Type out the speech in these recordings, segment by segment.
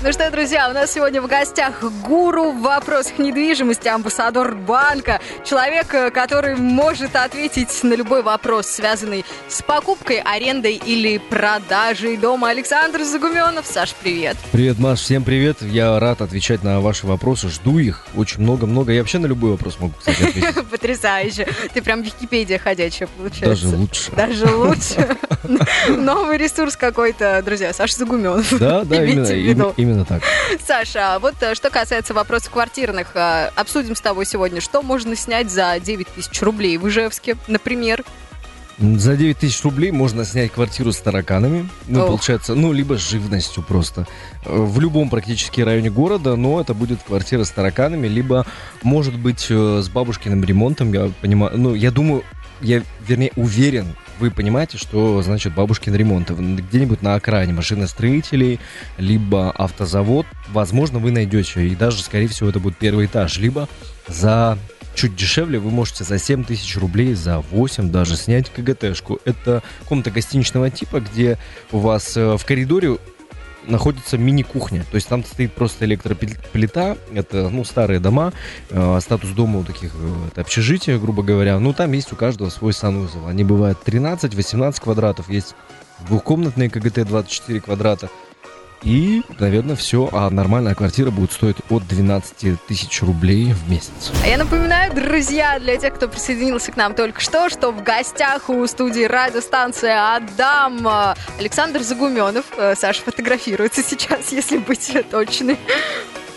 Ну что, друзья, у нас сегодня в гостях гуру в вопросах недвижимости, амбассадор банка, человек, э, который может ответить на любой вопрос, связанный с покупкой, арендой или продажей дома. Александр Загуменов. Саш, привет. Привет, Маш, всем привет. Я рад отвечать на ваши вопросы, жду их очень много-много. Я вообще на любой вопрос могу, кстати, ответить. Потрясающе. Ты прям Википедия ходячая, получается. Даже лучше. Даже лучше. Новый ресурс какой-то, друзья, Саша Загуменов. Да, да, именно, Именно так. Саша, вот э, что касается вопросов квартирных, э, обсудим с тобой сегодня, что можно снять за 9 тысяч рублей в Ижевске, например. За 9 тысяч рублей можно снять квартиру с тараканами. Ну, Ох. получается, ну, либо с живностью просто. Э, В любом практически районе города, но это будет квартира с тараканами, либо, может быть, с бабушкиным ремонтом. Я понимаю, ну, я думаю, я, вернее, уверен, вы понимаете, что значит бабушкин ремонт. Где-нибудь на окраине машиностроителей, либо автозавод, возможно, вы найдете. И даже, скорее всего, это будет первый этаж. Либо за чуть дешевле вы можете за 7 тысяч рублей, за 8 даже снять КГТшку. Это комната гостиничного типа, где у вас э, в коридоре находится мини-кухня. То есть там стоит просто электроплита, это, ну, старые дома, э, статус дома у таких, э, это общежитие, грубо говоря. Ну, там есть у каждого свой санузел. Они бывают 13-18 квадратов, есть двухкомнатные КГТ 24 квадрата. И, наверное, все. А нормальная квартира будет стоить от 12 тысяч рублей в месяц. А я напоминаю, друзья, для тех, кто присоединился к нам только что, что в гостях у студии радиостанция «Адам» Александр Загуменов. Э, Саша фотографируется сейчас, если быть точной.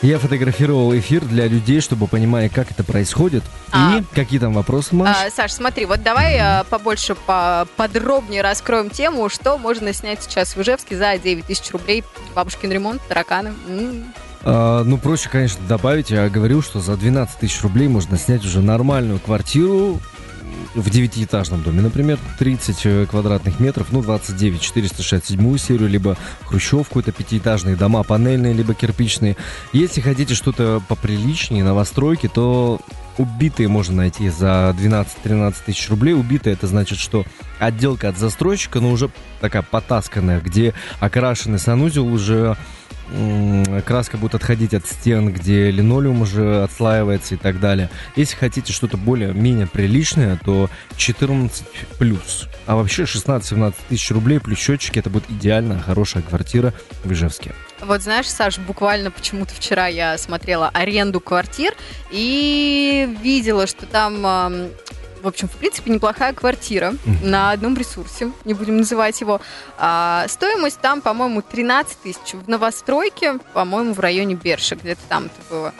Я фотографировал эфир для людей, чтобы понимать, как это происходит. А. И какие там вопросы, Маш? А, Саш, смотри, вот давай э, побольше, по- подробнее раскроем тему, что можно снять сейчас в Ижевске за 9 тысяч рублей. Бабушкин ремонт, тараканы. М. А, ну, проще, конечно, добавить. Я говорил, что за 12 тысяч рублей можно снять уже нормальную квартиру в девятиэтажном доме, например, 30 э, квадратных метров, ну, 29, 467 серию, либо хрущевку, это пятиэтажные дома, панельные, либо кирпичные. Если хотите что-то поприличнее, новостройки, то убитые можно найти за 12-13 тысяч рублей. Убитые это значит, что отделка от застройщика, но уже такая потасканная, где окрашенный санузел уже краска будет отходить от стен, где линолеум уже отслаивается и так далее. Если хотите что-то более-менее приличное, то 14 плюс. А вообще 16-17 тысяч рублей плюс счетчики, это будет идеальная, хорошая квартира в Ижевске. Вот знаешь, Саш, буквально почему-то вчера я смотрела аренду квартир и видела, что там, ам, в общем, в принципе, неплохая квартира на одном ресурсе, не будем называть его. А, стоимость там, по-моему, 13 тысяч. В новостройке, по-моему, в районе Берша, где-то там это было.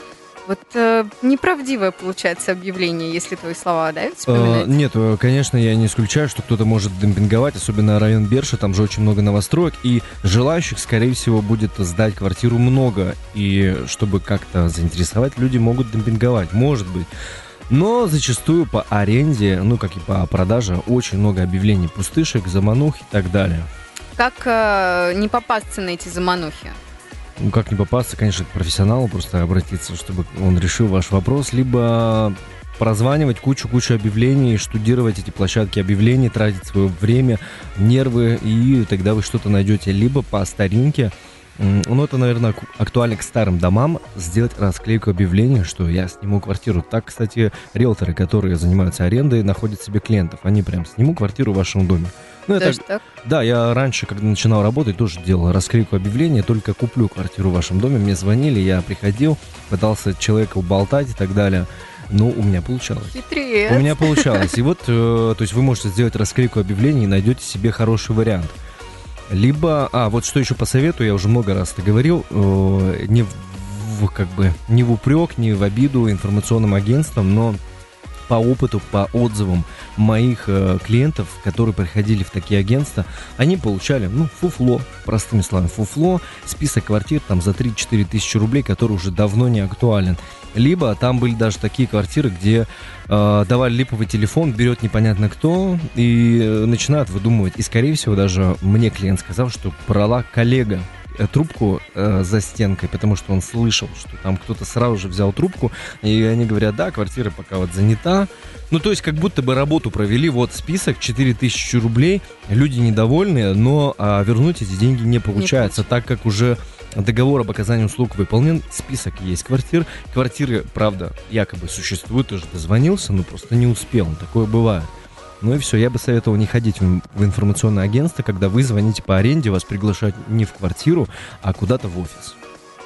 Вот э, неправдивое получается объявление, если твои слова, да, Э, вспоминать? Нет, э, конечно, я не исключаю, что кто-то может демпинговать, особенно район Берша, там же очень много новостроек, и желающих, скорее всего, будет сдать квартиру много, и чтобы как-то заинтересовать, люди могут демпинговать, может быть. Но зачастую по аренде, ну как и по продаже, очень много объявлений пустышек, заманух и так далее. Как э, не попасться на эти заманухи? Ну, как не попасться, конечно, к профессионалу просто обратиться, чтобы он решил ваш вопрос, либо прозванивать кучу-кучу объявлений, штудировать эти площадки объявлений, тратить свое время, нервы, и тогда вы что-то найдете. Либо по старинке, ну, это, наверное, актуально к старым домам, сделать расклейку объявления, что я сниму квартиру. Так, кстати, риэлторы, которые занимаются арендой, находят себе клиентов. Они прям сниму квартиру в вашем доме. Ну, это так? да, я раньше, когда начинал работать, тоже делал расклейку объявления, только куплю квартиру в вашем доме. Мне звонили, я приходил, пытался человека уболтать и так далее. Но у меня получалось. Хитрец. У меня получалось. И вот, э, то есть вы можете сделать расклейку объявлений и найдете себе хороший вариант. Либо, а, вот что еще посоветую, я уже много раз это говорил, э, не в, как бы, не в упрек, не в обиду информационным агентствам, но по опыту, по отзывам моих э, клиентов, которые приходили в такие агентства, они получали, ну, фуфло, простыми словами, фуфло, список квартир там за 3-4 тысячи рублей, который уже давно не актуален. Либо там были даже такие квартиры, где э, давали липовый телефон, берет непонятно кто и э, начинают выдумывать. И, скорее всего, даже мне клиент сказал, что брала коллега трубку э, за стенкой, потому что он слышал, что там кто-то сразу же взял трубку, и они говорят, да, квартира пока вот занята. Ну, то есть, как будто бы работу провели, вот список, 4000 рублей, люди недовольны, но а, вернуть эти деньги не получается, не так как уже договор об оказании услуг выполнен, список есть квартир. Квартиры, правда, якобы существуют, тоже дозвонился, но просто не успел, такое бывает. Ну и все, я бы советовал не ходить в, информационное агентство, когда вы звоните по аренде, вас приглашать не в квартиру, а куда-то в офис.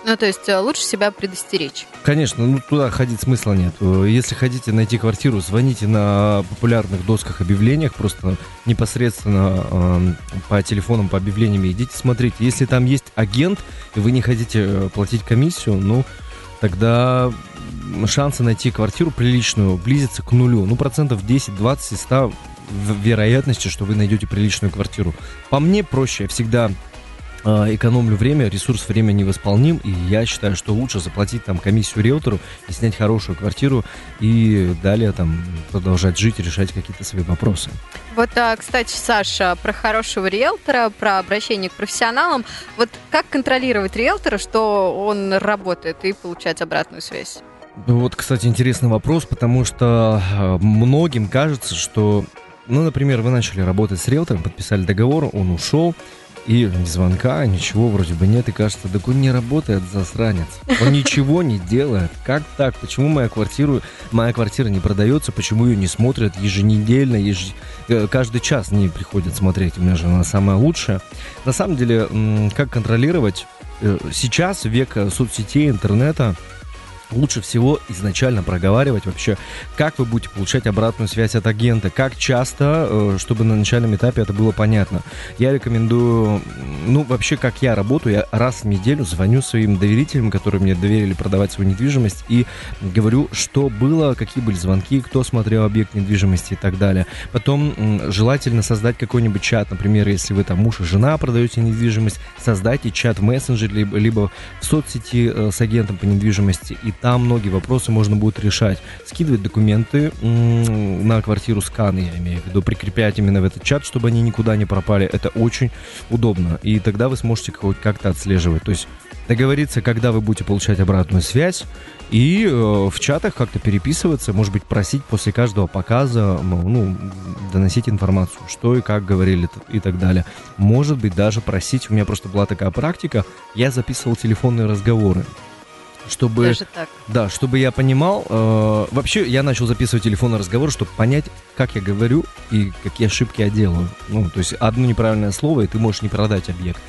Ну, то есть э, лучше себя предостеречь. Конечно, ну туда ходить смысла нет. Э, если хотите найти квартиру, звоните на популярных досках объявлениях, просто непосредственно э, по телефонам, по объявлениям идите смотрите. Если там есть агент, и вы не хотите э, платить комиссию, ну, тогда шансы найти квартиру приличную близятся к нулю. Ну, процентов 10-20 из 100 вероятности, что вы найдете приличную квартиру. По мне проще, я всегда а, экономлю время, ресурс время невосполним, и я считаю, что лучше заплатить там комиссию риэлтору и снять хорошую квартиру, и далее там продолжать жить решать какие-то свои вопросы. Вот, а, кстати, Саша, про хорошего риэлтора, про обращение к профессионалам. Вот как контролировать риэлтора, что он работает, и получать обратную связь? Вот, кстати, интересный вопрос, потому что а, многим кажется, что, ну, например, вы начали работать с риэлтором, подписали договор, он ушел, и звонка, ничего вроде бы нет. И кажется, так он не работает, засранец. Он ничего не делает. Как так? Почему моя квартира, моя квартира не продается? Почему ее не смотрят еженедельно? Еж... Э, каждый час не приходят смотреть. У меня же она самая лучшая. На самом деле, как контролировать? Э, сейчас век соцсетей, интернета, лучше всего изначально проговаривать вообще, как вы будете получать обратную связь от агента, как часто, э, чтобы на начальном этапе это было понятно. Я рекомендую, ну, вообще, как я работаю, я раз в неделю звоню своим доверителям, которые мне доверили продавать свою недвижимость, и говорю, что было, какие были звонки, кто смотрел объект недвижимости и так далее. Потом желательно создать какой-нибудь чат, например, если вы там муж и жена продаете недвижимость, создайте чат в мессенджере, либо, в соцсети э, с агентом по недвижимости, и там многие вопросы можно будет решать. Скидывать документы на квартиру сканы, я имею в виду, прикреплять именно в этот чат, чтобы они никуда не пропали. Это очень удобно. И тогда вы сможете как-то отслеживать. То есть договориться, когда вы будете получать обратную связь, и э, в чатах как-то переписываться, может быть, просить после каждого показа, ну, доносить информацию, что и как говорили и так далее. Может быть, даже просить, у меня просто была такая практика, я записывал телефонные разговоры чтобы... Даже так. Да, чтобы я понимал... Э, вообще, я начал записывать телефонный разговор, чтобы понять, как я говорю и какие ошибки я делаю. Ну, то есть, одно неправильное слово, и ты можешь не продать объект.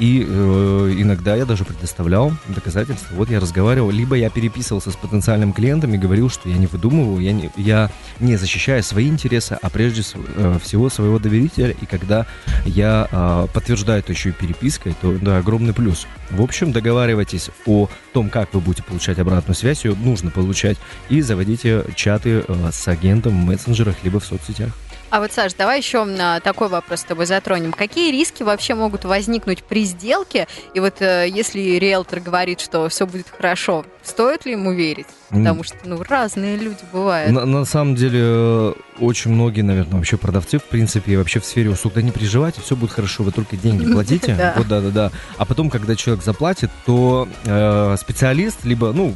И э, иногда я даже предоставлял доказательства. Вот я разговаривал, либо я переписывался с потенциальным клиентом и говорил, что я не выдумываю, я не, я не защищаю свои интересы, а прежде э, всего своего доверителя. И когда я э, подтверждаю это еще и перепиской, то да, огромный плюс. В общем, договаривайтесь о том, как вы будете получать обратную связь, ее нужно получать, и заводите чаты э, с агентом в мессенджерах либо в соцсетях. А вот, Саш, давай еще такой вопрос с тобой затронем. Какие риски вообще могут возникнуть при сделке? И вот э, если риэлтор говорит, что все будет хорошо, стоит ли ему верить? Потому что, ну, разные люди бывают. На, на самом деле, очень многие, наверное, вообще продавцы, в принципе, и вообще в сфере услуг, да не переживайте, все будет хорошо, вы только деньги платите. Вот, да, да, да. А потом, когда человек заплатит, то э, специалист, либо, ну,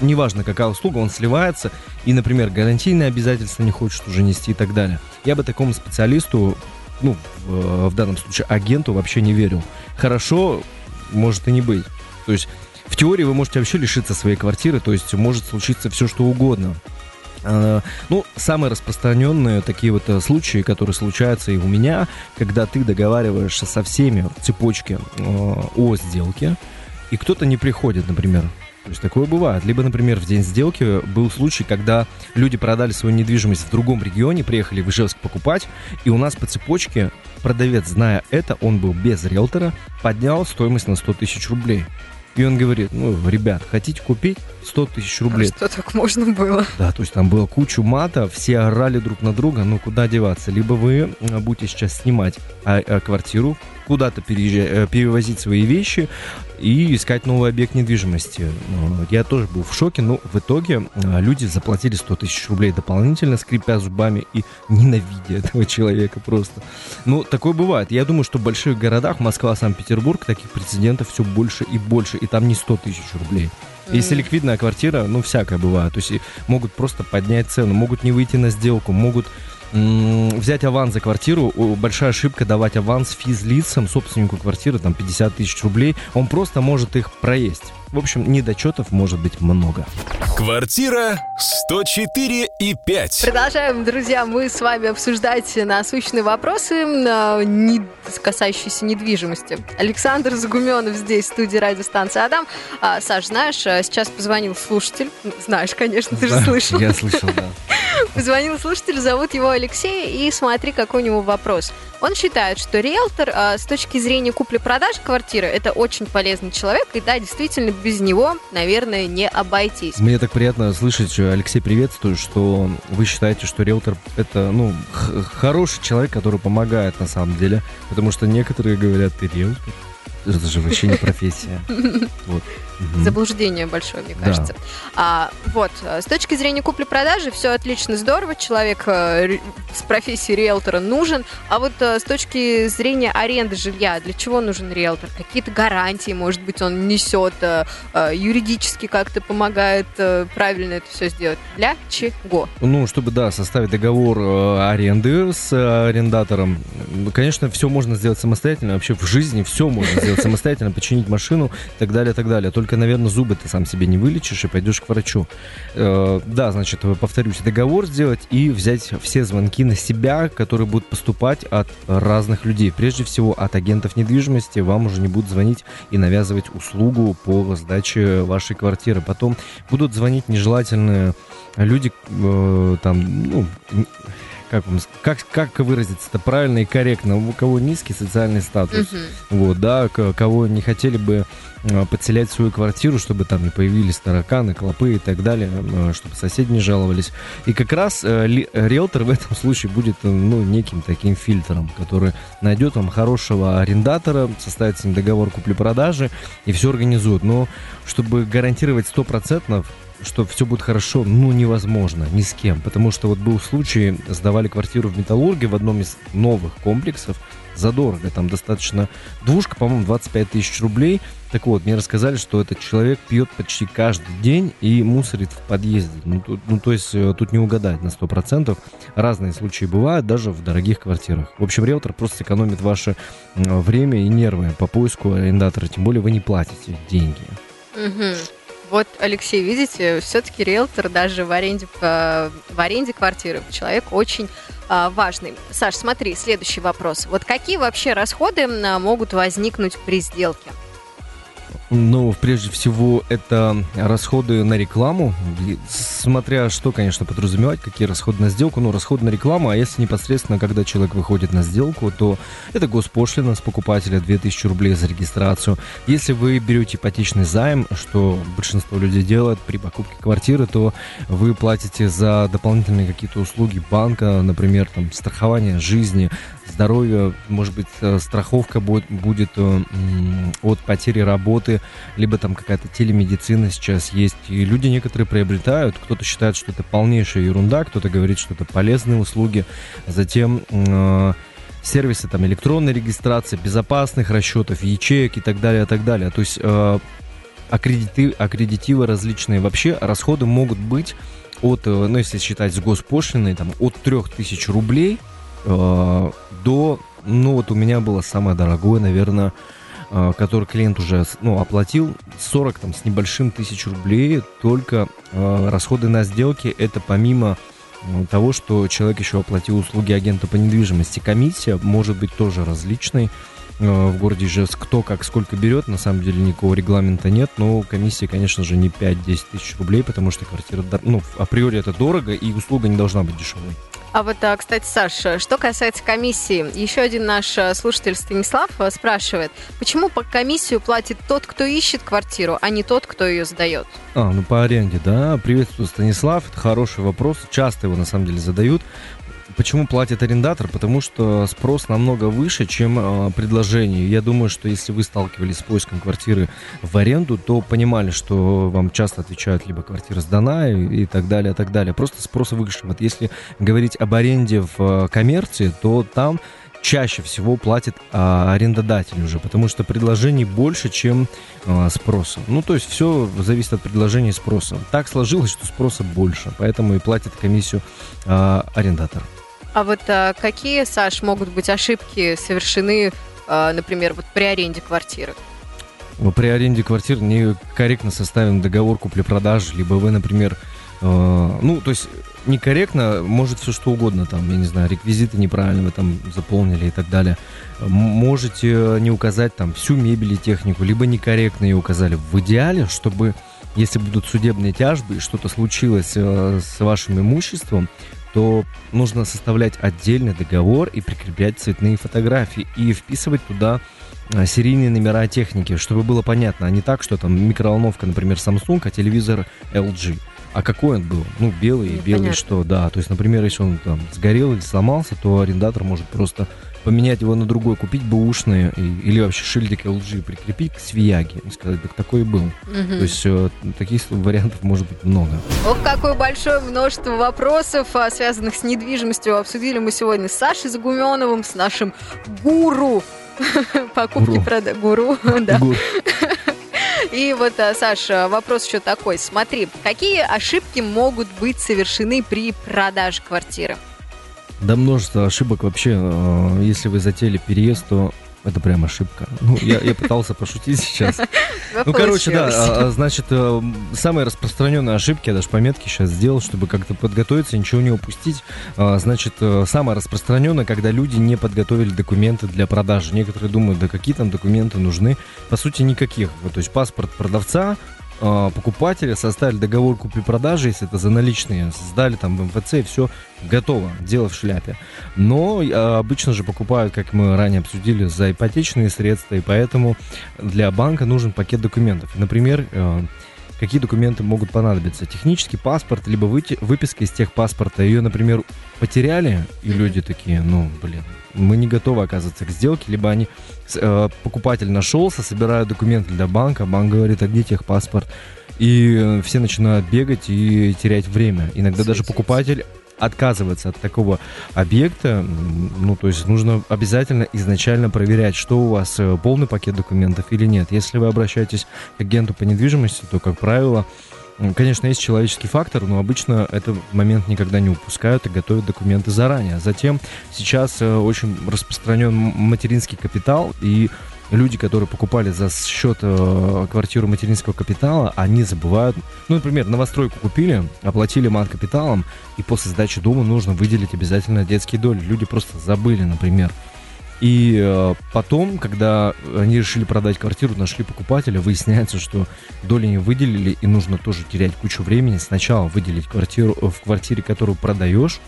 неважно какая услуга, он сливается и, например, гарантийные обязательства не хочет уже нести и так далее. Я бы такому специалисту, ну, в, данном случае агенту вообще не верил. Хорошо, может и не быть. То есть в теории вы можете вообще лишиться своей квартиры, то есть может случиться все что угодно. А, ну, самые распространенные такие вот э, случаи, которые случаются и у меня, когда ты договариваешься со всеми в цепочке э, о сделке, и кто-то не приходит, например, то есть такое бывает. Либо, например, в день сделки был случай, когда люди продали свою недвижимость в другом регионе, приехали в Ижевск покупать, и у нас по цепочке продавец, зная это, он был без риэлтора, поднял стоимость на 100 тысяч рублей. И он говорит, ну, ребят, хотите купить 100 тысяч рублей? А что так можно было? Да, то есть там было кучу мата, все орали друг на друга, ну куда деваться? Либо вы будете сейчас снимать а, а, квартиру, куда-то переезжать, перевозить свои вещи и искать новый объект недвижимости. Ну, я тоже был в шоке, но в итоге люди заплатили 100 тысяч рублей дополнительно, скрипя зубами и ненавидя этого человека просто. Ну, такое бывает. Я думаю, что в больших городах, Москва, Санкт-Петербург, таких прецедентов все больше и больше, и там не 100 тысяч рублей. Если ликвидная квартира, ну, всякое бывает. То есть могут просто поднять цену, могут не выйти на сделку, могут взять аванс за квартиру, большая ошибка давать аванс физлицам, собственнику квартиры, там 50 тысяч рублей, он просто может их проесть. В общем, недочетов может быть много. Квартира 104 и 5. Продолжаем, друзья, мы с вами обсуждать насущные вопросы, а, не, касающиеся недвижимости. Александр Загуменов здесь, в студии радиостанции Адам. А, Саш, знаешь, а, сейчас позвонил слушатель. Знаешь, конечно, ты же слышал. Я слышал, да. Позвонил слушатель, зовут его Алексей, и смотри, какой у него вопрос. Он считает, что риэлтор с точки зрения купли-продажи квартиры это очень полезный человек, и да, действительно, без него, наверное, не обойтись. Мне так приятно слышать, Алексей, приветствую, что вы считаете, что риэлтор это, ну, хороший человек, который помогает на самом деле, потому что некоторые говорят, ты риэлтор, это же вообще не профессия. Вот. Заблуждение большое, мне кажется. Да. А, вот, с точки зрения купли-продажи все отлично, здорово, человек э, с профессией риэлтора нужен, а вот э, с точки зрения аренды жилья, для чего нужен риэлтор? Какие-то гарантии, может быть, он несет, э, юридически как-то помогает правильно это все сделать. Для чего? Ну, чтобы, да, составить договор аренды с арендатором. Конечно, все можно сделать самостоятельно, вообще в жизни все можно сделать самостоятельно, починить машину и так далее, и так далее. Только, наверное, зубы ты сам себе не вылечишь и пойдешь к врачу. Э, да, значит, повторюсь, договор сделать и взять все звонки на себя, которые будут поступать от разных людей. Прежде всего, от агентов недвижимости вам уже не будут звонить и навязывать услугу по сдаче вашей квартиры. Потом будут звонить нежелательные люди, э, там, ну, как, вам, как, как выразиться это правильно и корректно, у кого низкий социальный статус, uh-huh. вот, да, кого не хотели бы а, подселять свою квартиру, чтобы там не появились тараканы, клопы и так далее, а, чтобы соседи не жаловались. И как раз э, риэлтор в этом случае будет э, ну, неким таким фильтром, который найдет вам хорошего арендатора, составит с ним договор купли-продажи и все организует. Но чтобы гарантировать стопроцентно что все будет хорошо, ну, невозможно ни с кем. Потому что вот был случай, сдавали квартиру в Металлурге в одном из новых комплексов, задорого, там достаточно двушка, по-моему, 25 тысяч рублей. Так вот, мне рассказали, что этот человек пьет почти каждый день и мусорит в подъезде. Ну, тут, ну то есть э, тут не угадать на 100%. Разные случаи бывают, даже в дорогих квартирах. В общем, риэлтор просто экономит ваше время и нервы по поиску арендатора, тем более вы не платите деньги. Угу. Вот, Алексей, видите, все-таки риэлтор даже в аренде, в аренде квартиры человек очень а, важный. Саш, смотри, следующий вопрос. Вот какие вообще расходы могут возникнуть при сделке? Ну, прежде всего, это расходы на рекламу. Смотря что, конечно, подразумевать, какие расходы на сделку. Ну, расходы на рекламу, а если непосредственно, когда человек выходит на сделку, то это госпошлина с покупателя 2000 рублей за регистрацию. Если вы берете ипотечный займ, что большинство людей делает при покупке квартиры, то вы платите за дополнительные какие-то услуги банка, например, там, страхование жизни, здоровья, может быть, э, страховка будет, будет э, от потери работы, либо там какая-то телемедицина сейчас есть. И люди некоторые приобретают, кто-то считает, что это полнейшая ерунда, кто-то говорит, что это полезные услуги. Затем э, сервисы там электронной регистрации, безопасных расчетов, ячеек и так далее, и так далее. То есть э, аккредити, аккредитивы различные. Вообще расходы могут быть от, ну если считать с госпошлиной, там от 3000 рублей э, до, ну вот у меня было самое дорогое, наверное, э, который клиент уже ну, оплатил 40 там, с небольшим тысяч рублей, только э, расходы на сделки это помимо того, что человек еще оплатил услуги агента по недвижимости. Комиссия может быть тоже различной. В городе же кто как сколько берет, на самом деле никакого регламента нет, но комиссия, конечно же, не 5-10 тысяч рублей, потому что квартира, ну, априори это дорого, и услуга не должна быть дешевой. А вот, а, кстати, Саша, что касается комиссии, еще один наш а, слушатель Станислав а, спрашивает, почему по комиссию платит тот, кто ищет квартиру, а не тот, кто ее сдает? А, ну по аренде, да. Приветствую, Станислав. Это хороший вопрос. Часто его на самом деле задают Почему платит арендатор? Потому что спрос намного выше, чем э, предложение. Я думаю, что если вы сталкивались с поиском квартиры в аренду, то понимали, что вам часто отвечают либо квартира сдана и, и так далее, и так далее. Просто спрос выше. Вот если говорить об аренде в э, коммерции, то там чаще всего платит а, арендодатель уже, потому что предложений больше, чем а, спроса. Ну, то есть все зависит от предложения и спроса. Так сложилось, что спроса больше, поэтому и платит комиссию а, арендатор. А вот а, какие, Саш, могут быть ошибки совершены, а, например, вот при аренде квартиры? При аренде квартир некорректно составлен договор купли-продажи, либо вы, например, э, ну, то есть некорректно, может все что угодно, там, я не знаю, реквизиты неправильно вы там заполнили и так далее. Можете не указать там всю мебель и технику, либо некорректно ее указали. В идеале, чтобы, если будут судебные тяжбы и что-то случилось э, с вашим имуществом, то нужно составлять отдельный договор и прикреплять цветные фотографии и вписывать туда э, серийные номера техники, чтобы было понятно, а не так, что там микроволновка, например, Samsung, а телевизор LG. А какой он был? Ну, белый, Непонятно. белый что, да. То есть, например, если он там сгорел или сломался, то арендатор может просто поменять его на другой, купить бэушные или вообще шильдик LG прикрепить к свияге и сказать, так такой и был. Угу. То есть э, таких вариантов может быть много. Ох, какое большое множество вопросов, а, связанных с недвижимостью, обсудили мы сегодня с Сашей Загуменовым, с нашим гуру покупки прода гуру, да. И вот, а, Саша, вопрос еще такой. Смотри, какие ошибки могут быть совершены при продаже квартиры? Да множество ошибок вообще. Э, если вы затеяли переезд, то это прям ошибка. Ну, я, я пытался пошутить сейчас. Ну, короче, да, а, а, значит, э, самые распространенные ошибки, я даже пометки сейчас сделал, чтобы как-то подготовиться, ничего не упустить. А, значит, э, самое распространенное, когда люди не подготовили документы для продажи. Некоторые думают, да какие там документы нужны. По сути, никаких. То есть паспорт продавца, а, покупателя, составили договор купли-продажи, если это за наличные, сдали там в МФЦ, и все готово, дело в шляпе. Но а, обычно же покупают, как мы ранее обсудили, за ипотечные средства, и поэтому для банка нужен пакет документов. Например, а, какие документы могут понадобиться. Технический паспорт, либо выписка из техпаспорта. Ее, например, потеряли, и люди такие, ну, блин, мы не готовы оказываться к сделке, либо они, э, покупатель нашелся, собирают документы для банка, банк говорит, а где техпаспорт? И э, все начинают бегать и терять время. Иногда даже покупатель отказываться от такого объекта, ну, то есть нужно обязательно изначально проверять, что у вас э, полный пакет документов или нет. Если вы обращаетесь к агенту по недвижимости, то, как правило, Конечно, есть человеческий фактор, но обычно этот момент никогда не упускают и готовят документы заранее. Затем сейчас э, очень распространен материнский капитал, и люди, которые покупали за счет э, квартиру материнского капитала, они забывают, ну, например, новостройку купили, оплатили мат капиталом, и после сдачи дома нужно выделить обязательно детские доли. Люди просто забыли, например. И э, потом, когда они решили продать квартиру, нашли покупателя, выясняется, что доли не выделили, и нужно тоже терять кучу времени. Сначала выделить квартиру э, в квартире, которую продаешь,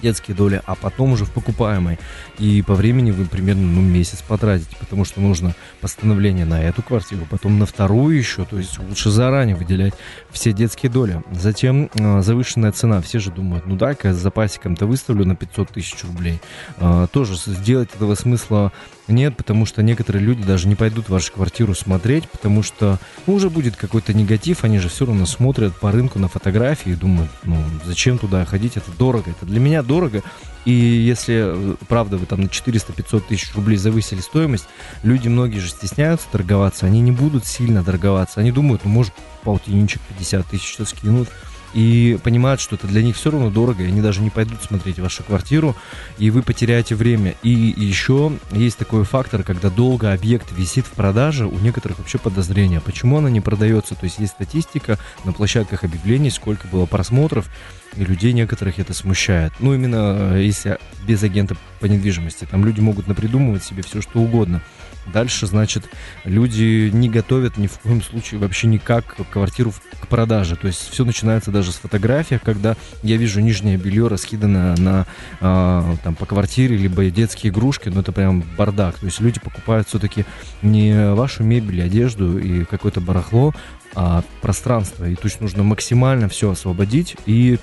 детские доли, а потом уже в покупаемой. И по времени вы примерно ну, месяц потратите, потому что нужно постановление на эту квартиру, потом на вторую еще, то есть лучше заранее выделять все детские доли. Затем э, завышенная цена. Все же думают, ну да, я с запасиком-то выставлю на 500 тысяч рублей. Э, тоже сделать этого смысла нет, потому что некоторые люди даже не пойдут в вашу квартиру смотреть, потому что уже будет какой-то негатив, они же все равно смотрят по рынку на фотографии и думают, ну зачем туда ходить, это дорого, это для меня дорого. И если, правда, вы там на 400-500 тысяч рублей завысили стоимость, люди многие же стесняются торговаться, они не будут сильно торговаться, они думают, ну может полтинничек 50 тысяч что скинут, и понимают, что это для них все равно дорого, и они даже не пойдут смотреть вашу квартиру, и вы потеряете время. И еще есть такой фактор, когда долго объект висит в продаже, у некоторых вообще подозрения, почему она не продается. То есть есть статистика на площадках объявлений, сколько было просмотров, и людей некоторых это смущает. Ну, именно э, если без агента по недвижимости. Там люди могут напридумывать себе все, что угодно. Дальше, значит, люди не готовят ни в коем случае вообще никак квартиру к продаже. То есть все начинается даже с фотографий, когда я вижу нижнее белье раскидано на, э, там, по квартире, либо детские игрушки, но это прям бардак. То есть люди покупают все-таки не вашу мебель, одежду и какое-то барахло, а пространство. И есть нужно максимально все освободить и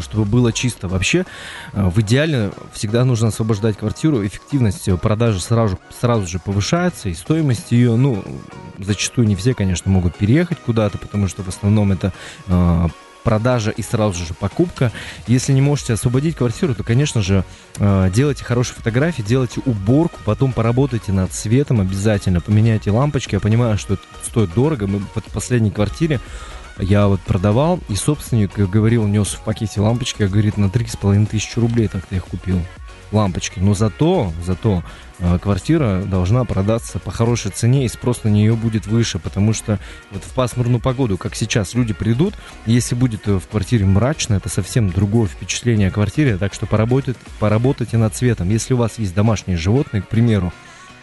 чтобы было чисто. Вообще, э, в идеале всегда нужно освобождать квартиру. Эффективность продажи сразу, сразу же повышается, и стоимость ее, ну, зачастую не все, конечно, могут переехать куда-то, потому что в основном это продажа и сразу же покупка. Если не можете освободить квартиру, то, конечно же, э, делайте хорошие фотографии, делайте уборку, потом поработайте над цветом обязательно, поменяйте лампочки. Я понимаю, что это стоит дорого. Мы в последней квартире я вот продавал, и собственник говорил, нес в пакете лампочки, а говорит, на 3,5 тысячи рублей так-то их купил лампочки. Но зато, зато э, квартира должна продаться по хорошей цене, и спрос на нее будет выше, потому что вот в пасмурную погоду, как сейчас, люди придут, если будет э, в квартире мрачно, это совсем другое впечатление о квартире, так что поработать, поработайте над цветом. Если у вас есть домашние животные, к примеру,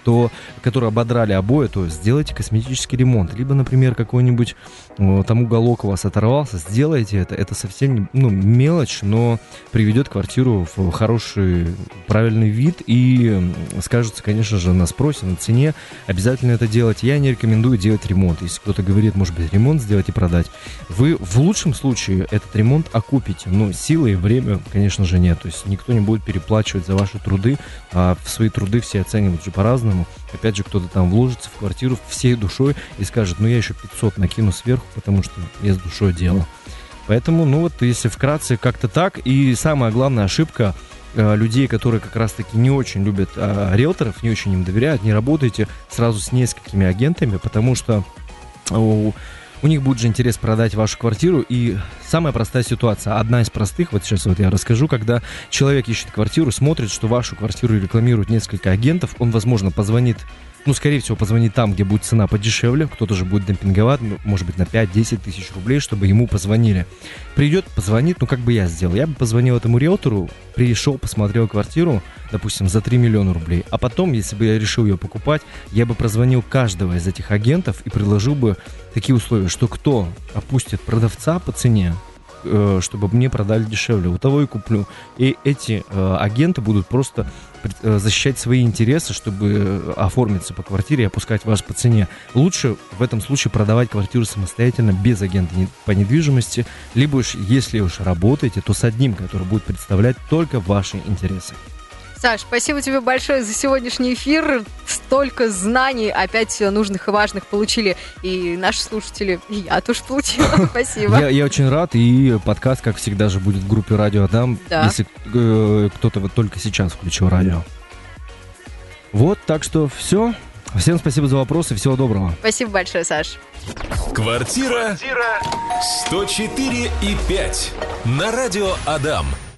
то, которые ободрали обои, то сделайте косметический ремонт. Либо, например, какой-нибудь э, там уголок у вас оторвался, сделайте это. Это совсем ну, мелочь, но приведет квартиру в хороший, правильный вид и скажется, конечно же, на спросе, на цене. Обязательно это делать. Я не рекомендую делать ремонт. Если кто-то говорит, может быть, ремонт сделать и продать, вы в лучшем случае этот ремонт окупите. Но силы и время, конечно же, нет. То есть никто не будет переплачивать за ваши труды, а в свои труды все оценивают же по-разному по-разному. Опять же, кто-то там вложится в квартиру всей душой и скажет, ну я еще 500 накину сверху, потому что я с душой делал. Поэтому, ну вот, если вкратце, как-то так. И самая главная ошибка э, людей, которые как раз-таки не очень любят э, риэлторов, не очень им доверяют, не работайте сразу с несколькими агентами, потому что у у них будет же интерес продать вашу квартиру. И самая простая ситуация, одна из простых, вот сейчас вот я расскажу, когда человек ищет квартиру, смотрит, что вашу квартиру рекламируют несколько агентов, он, возможно, позвонит ну, скорее всего, позвонит там, где будет цена подешевле, кто-то же будет демпинговать, может быть, на 5-10 тысяч рублей, чтобы ему позвонили. Придет, позвонит, ну, как бы я сделал. Я бы позвонил этому риэлтору, пришел, посмотрел квартиру, допустим, за 3 миллиона рублей, а потом, если бы я решил ее покупать, я бы прозвонил каждого из этих агентов и предложил бы такие условия, что кто опустит продавца по цене, Э, чтобы мне продали дешевле. У того и куплю. И эти э, агенты будут просто защищать свои интересы, чтобы оформиться по квартире и опускать вас по цене. Лучше в этом случае продавать квартиру самостоятельно, без агента по недвижимости, либо уж, если уж работаете, то с одним, который будет представлять только ваши интересы. Саш, спасибо тебе большое за сегодняшний эфир. Столько знаний опять нужных и важных получили и наши слушатели, и я тоже получила. Спасибо. Я, я очень рад, и подкаст, как всегда же, будет в группе «Радио Адам», да. если э, кто-то вот только сейчас включил радио. Вот, так что все. Всем спасибо за вопросы, всего доброго. Спасибо большое, Саш. Квартира 104 и 5 на радио Адам.